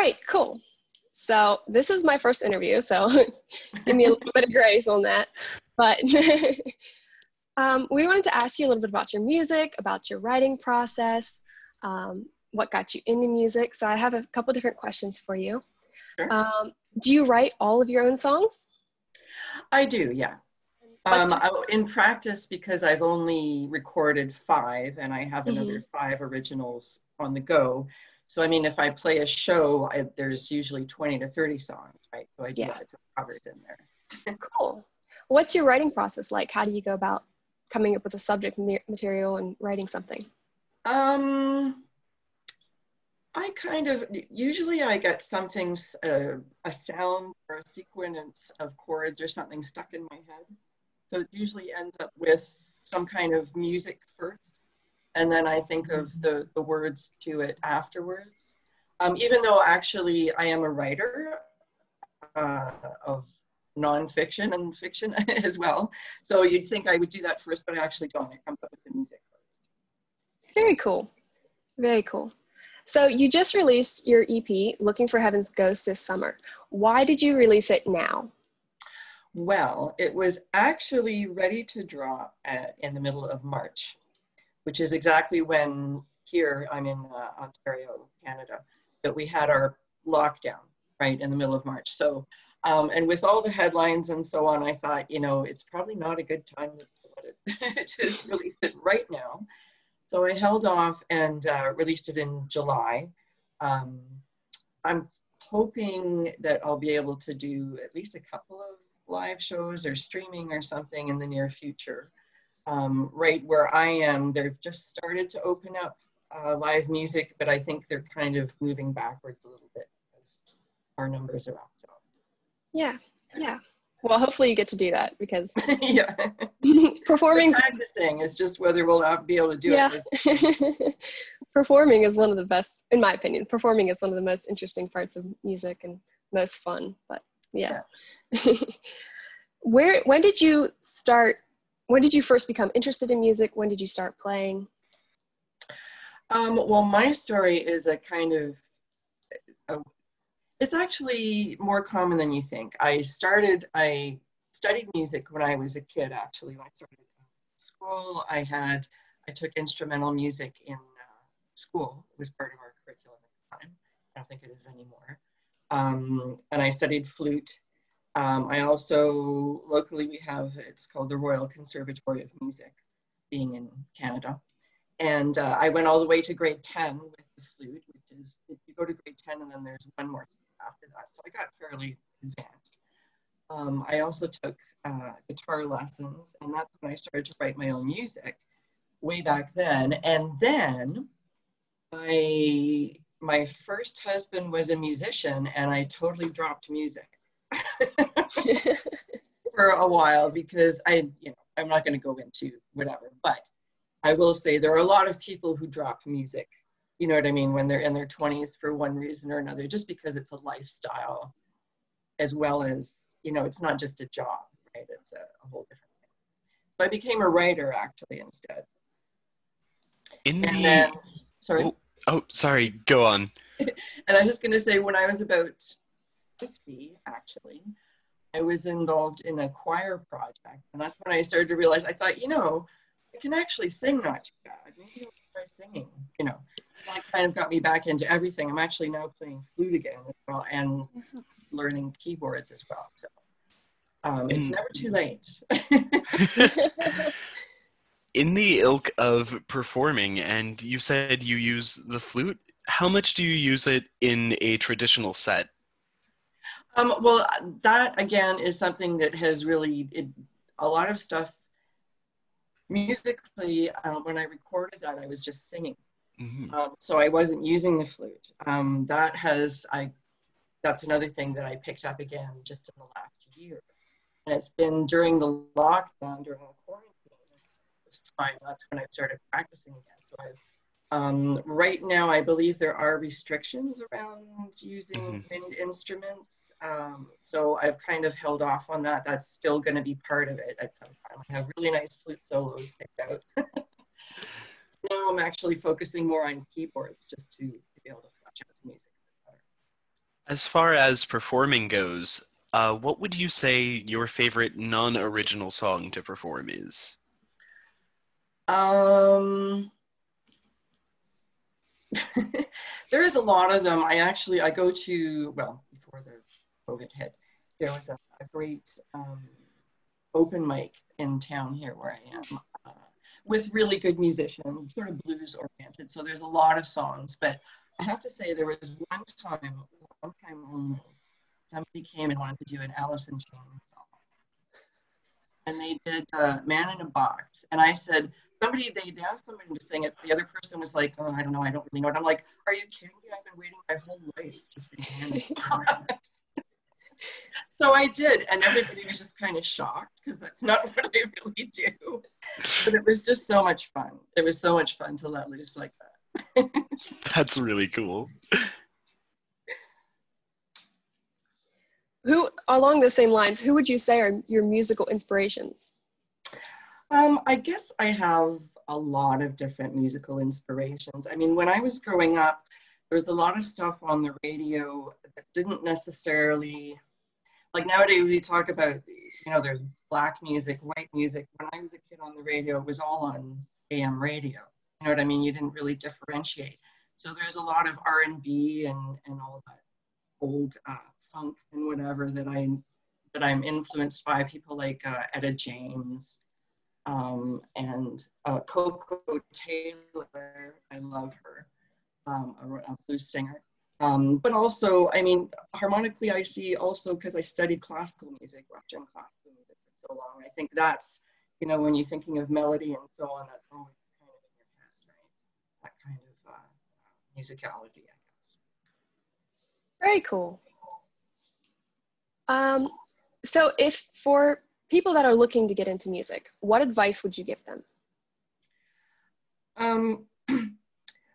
right, cool. So this is my first interview, so give me a little bit of grace on that. But um, we wanted to ask you a little bit about your music, about your writing process, um, what got you into music. So I have a couple different questions for you. Sure. Um, do you write all of your own songs? I do, yeah. Um, I, in practice, because I've only recorded five and I have another five originals on the go. So, I mean, if I play a show, I, there's usually 20 to 30 songs, right? So I do Yeah. lots of covers in there. Cool. What's your writing process like? How do you go about coming up with a subject material and writing something? Um, I kind of usually I get something, uh, a sound or a sequence of chords or something stuck in my head. So it usually ends up with some kind of music first, and then I think of the the words to it afterwards. Um, even though actually I am a writer uh, of nonfiction and fiction as well, so you'd think I would do that first, but I actually don't. It comes up with the music first. Very cool. Very cool. So you just released your EP, Looking for Heaven's Ghost, this summer. Why did you release it now? Well, it was actually ready to drop at, in the middle of March, which is exactly when here I'm in uh, Ontario, Canada, that we had our lockdown right in the middle of March. So, um, and with all the headlines and so on, I thought, you know, it's probably not a good time to, it, to release it right now. So I held off and uh, released it in July. Um, I'm hoping that I'll be able to do at least a couple of live shows or streaming or something in the near future. Um, right where I am, they've just started to open up uh, live music, but I think they're kind of moving backwards a little bit as our numbers are up. So, Yeah, yeah. Well, hopefully you get to do that because yeah, performing, practicing is just whether we'll be able to do yeah, it. performing is one of the best, in my opinion. Performing is one of the most interesting parts of music and most fun. But yeah. Where, when did you start? When did you first become interested in music? When did you start playing? Um, well, my story is a kind of, a, it's actually more common than you think. I started, I studied music when I was a kid, actually. When I started school, I had, I took instrumental music in uh, school. It was part of our curriculum at the time. I don't think it is anymore. Um, and I studied flute. Um, I also, locally, we have, it's called the Royal Conservatory of Music, being in Canada. And uh, I went all the way to grade 10 with the flute, which is, if you go to grade 10 and then there's one more after that. So I got fairly advanced. Um, I also took uh, guitar lessons, and that's when I started to write my own music way back then. And then my, my first husband was a musician, and I totally dropped music for a while because I, you know, I'm not going to go into whatever, but I will say there are a lot of people who drop music, you know what I mean, when they're in their 20s for one reason or another, just because it's a lifestyle as well as, you know, it's not just a job, right? It's a, a whole different thing. So I became a writer actually instead. In And the then, sorry. oh, oh, sorry, go on. And I was just going to say, when I was about 50, actually, I was involved in a choir project. And that's when I started to realize, I thought, you know, I can actually sing not too bad. Maybe I'll try singing, you know. That kind of got me back into everything. I'm actually now playing flute again as well and learning keyboards as well. So um, it's Mm. never too late. In the ilk of performing, and you said you use the flute. How much do you use it in a traditional set? Um, well, that again is something that has really it, a lot of stuff. Musically, uh, when I recorded that, I was just singing, Mhm. um, so I wasn't using the flute. Um, that has I. That's another thing that I picked up again just in the last year, and it's been during the lockdown during the quarantine. This time, that's when I started practicing again. So I've um, right now, I believe there are restrictions around using Mhm. wind instruments. Um, so I've kind of held off on that. That's still going to be part of it at some time. I have really nice flute solos picked out. now I'm actually focusing more on keyboards just to, to be able to flesh out the music a bit better. As far as performing goes, uh, what would you say your favorite non-original song to perform is? Um, there is a lot of them. I actually I go to well before the COVID hit, there was a, a great um, open mic in town here where I am uh, with really good musicians, sort of blues oriented. So there's a lot of songs, but I have to say there was one time, one time only, somebody came and wanted to do an Alice in Chains song. And they did uh, Man in a Box. And I said, somebody, they, they asked somebody to sing it. The other person was like, oh, I don't know, I don't really know And I'm like, are you kidding me? I've been waiting my whole life to sing Man in a Box. So I did, and everybody was just kind of shocked because that's not what I really do. But it was just so much fun. It was so much fun to let loose like that. that's really cool. Who, along the same lines, who would you say are your musical inspirations? Um, I guess I have a lot of different musical inspirations. I mean, when I was growing up, there was a lot of stuff on the radio that didn't necessarily, like nowadays we talk about, you know, there's black music, white music. When I was a kid on the radio, it was all on AM radio. You know what I mean? You didn't really differentiate. So there's a lot of R&B and, and all that old uh, funk and whatever that I that I'm influenced by people like uh, Etta James um, and uh, Koko Taylor. I love her, um, a, a, blues singer. Um, but also, I mean, harmonically, I see also because I studied classical music, Russian classical music for so long. I think that's, you know, when you're thinking of melody and so on, that's always kind of in your head, right? That kind of uh, musicality, I guess. Very cool. Um, so if for people that are looking to get into music, what advice would you give them? Um,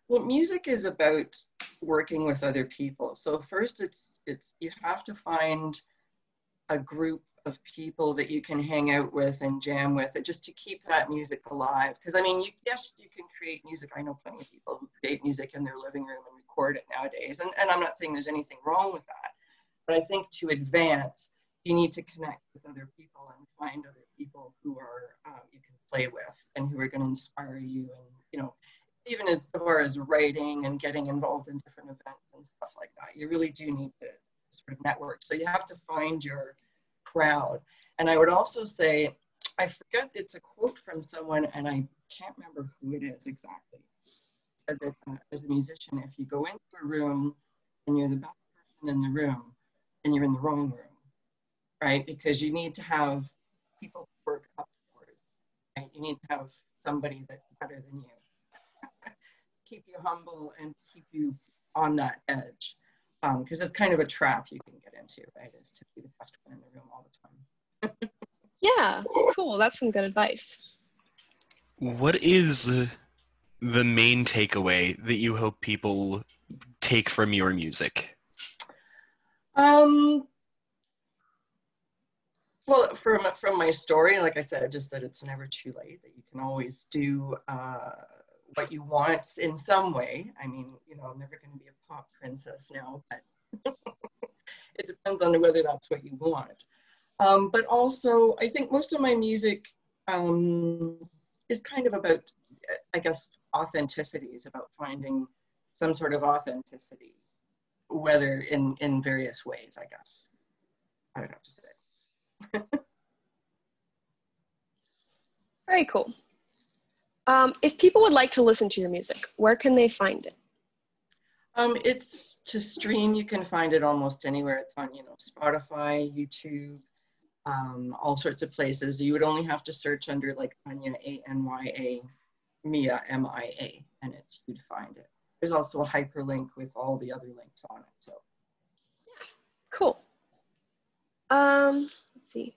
well, music is about working with other people. So first, it's it's you have to find a group of people that you can hang out with and jam with, just to keep that music alive. Because I mean, you, yes, you can create music. I know plenty of people who create music in their living room and record it nowadays, and and I'm not saying there's anything wrong with that. But I think to advance, you need to connect with other people and find other people who are um, you can play with and who are going to inspire you. And you know, even as far as writing and getting involved in different events and stuff like that, you really do need to sort of network. So you have to find your crowd. And I would also say, I forget it's a quote from someone, and I can't remember who it is exactly. Said that uh, as a musician, if you go into a room and you're the best person in the room, and you're in the wrong room, right? Because you need to have people work up towards, right? You need to have somebody that's better than you. Keep you humble and keep you on that edge. Because um, it's kind of a trap you can get into, right? Is to be the best one in the room all the time. yeah, cool. That's some good advice. What is the main takeaway that you hope people take from your music? Um, well, from from my story, like I said, just that it's never too late. That you can always do uh, what you want in some way. I mean, you know, I'm never going to be a pop princess now, but it depends on whether that's what you want. Um, but also, I think most of my music um, is kind of about, I guess, authenticity. Is about finding some sort of authenticity whether in in various ways i guess i would have to say very cool um, if people would like to listen to your music where can they find it um, it's to stream you can find it almost anywhere it's on you know spotify youtube um, all sorts of places you would only have to search under like anya a-n-y-a mia m-i-a and it's you'd find it there's also a hyperlink with all the other links on it. So yeah, cool. Um, let's see.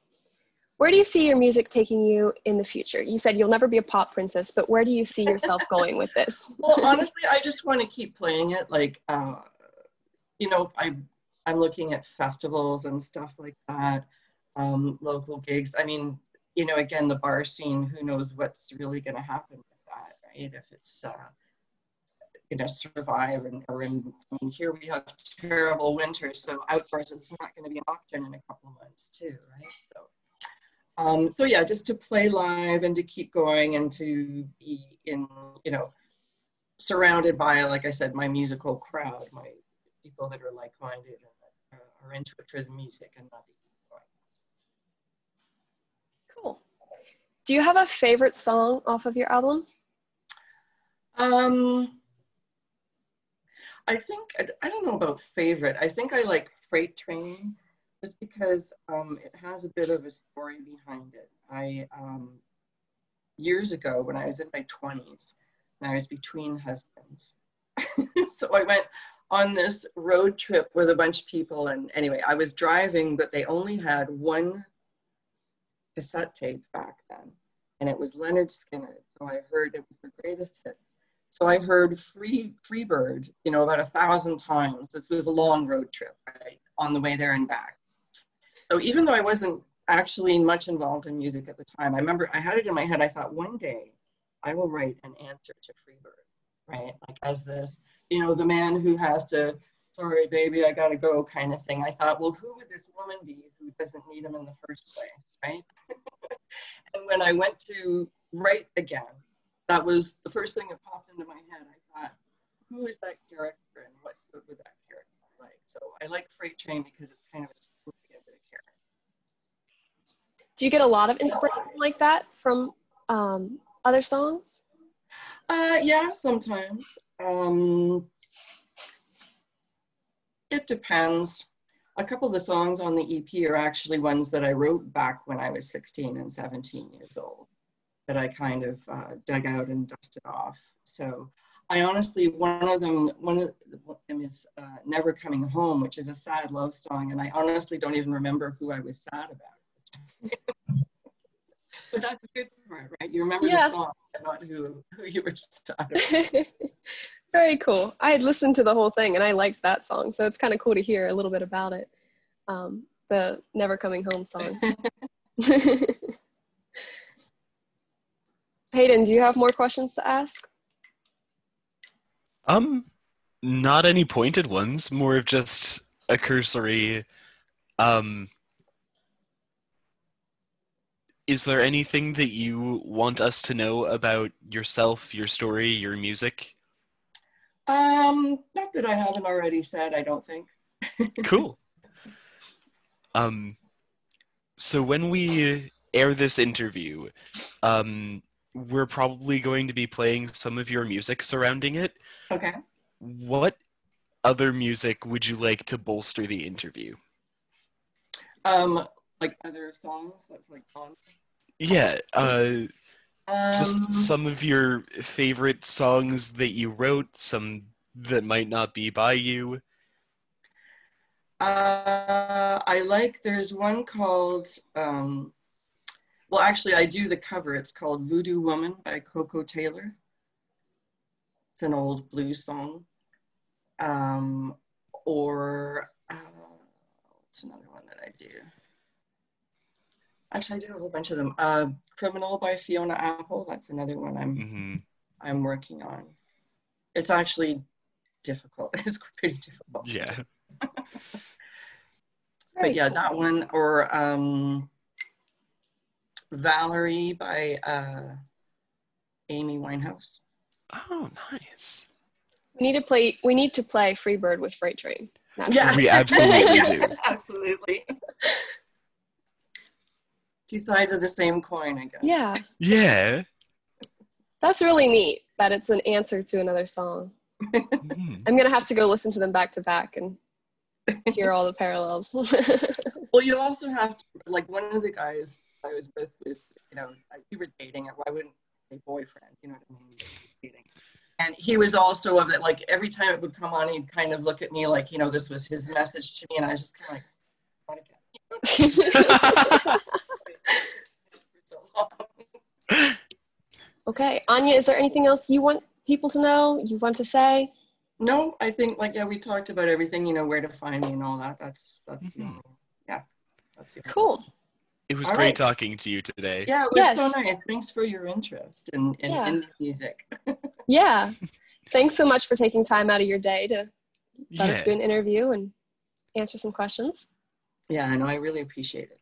Where do you see your music taking you in the future? You said you'll never be a pop princess, but where do you see yourself going with this? well, honestly, I just want to keep playing it. Like, uh, you know, I I'm looking at festivals and stuff like that, um, local gigs. I mean, you know, again, the bar scene. Who knows what's really going to happen with that, right? If it's uh, you know survive and or in, here we have terrible winters so outdoors it's not going to be an option in a couple months too right so um, so yeah just to play live and to keep going and to be in you know surrounded by like i said my musical crowd my people that are like-minded and that are into it for the music and not the Cool. Do you have a favorite song off of your album? Um, I think I, I don't know about favorite. I think I like Freight Train just because um, it has a bit of a story behind it. I um, years ago when I was in my twenties and I was between husbands, so I went on this road trip with a bunch of people. And anyway, I was driving, but they only had one cassette tape back then, and it was Lynyrd Skynyrd. So I heard it was the greatest hits. So I heard Free Freebird, you know, about a thousand times. This was a long road trip, right, on the way there and back. So even though I wasn't actually much involved in music at the time, I remember I had it in my head. I thought one day I will write an answer to Freebird, right? Like as this, you know, the man who has to, sorry, baby, I gotta go kind of thing. I thought, well, who would this woman be who doesn't need him in the first place, right? and when I went to write again, that was the first thing that popped into my head. I thought, who is that character and what, would that character be like? So I like Freight Train because it's kind of a story of a character. Do you get a lot of inspiration like that from um, other songs? Uh, yeah, sometimes. Um, it depends. A couple of the songs on the EP are actually ones that I wrote back when I was 16 and 17 years old that I kind of uh, dug out and dusted off. So I honestly, one of them, one of them is uh, Never Coming Home, which is a sad love song. And I honestly don't even remember who I was sad about. But that's a good part, right? You remember Yeah. the song, not who, who you were sad about. Very cool. I had listened to the whole thing and I liked that song, so it's kind of cool to hear a little bit about it. Um, the Never Coming Home song. Hayden, do you have more questions to ask? Um, not any pointed ones, more of just a cursory. Um, is there anything that you want us to know about yourself, your story, your music? Um, not that I haven't already said, I don't think. Cool. Um, so when we air this interview, um, we're probably going to be playing some of your music surrounding it. Okay. What other music would you like to bolster the interview? Um, like other songs, like like songs. Yeah, uh, just Um, some of your favorite songs that you wrote, some that might not be by you. Uh, I like, there's one called, um, well, actually, I do the cover. It's called Voodoo Woman by Koko Taylor. It's an old blues song. Um, or, uh, what's another one that I do? Actually, I do a whole bunch of them. Uh, Criminal by Fiona Apple. That's another one I'm hmm I'm working on. It's actually difficult. It's pretty difficult. Yeah. But yeah, cool. that one or um, Valerie by uh, Amy Winehouse. Oh, nice. We need to play. We need to play Freebird with Freight Train. naturally. Yeah. We absolutely do. Absolutely. Two sides of the same coin, I guess. Yeah, Yeah. that's really neat. That it's an answer to another song. Mhm. I'm gonna have to go listen to them back to back and hear all the parallels. Well, you also have to, like, one of the guys I was with was, you know, like, we were dating. I wouldn't say boyfriend, you know what I mean? Dating. And he was also of that, like, every time it would come on, he'd kind of look at me like, you know, this was his message to me. And I was just kind of like, "What again?" You know? For so okay, Anya, is there anything else you want people to know? You want to say? No, I think, like, yeah, we talked about everything, you know, where to find me and all that. That's, that's, the Mhm. only- yeah. That's the only- Cool. It was All great right. talking to you today. Yeah, it was so nice. Thanks for your interest in, in, Yeah. in music. Yeah. thanks so much for taking time out of your day to let yeah. us do an interview and answer some questions. Yeah, I know. I really appreciate it.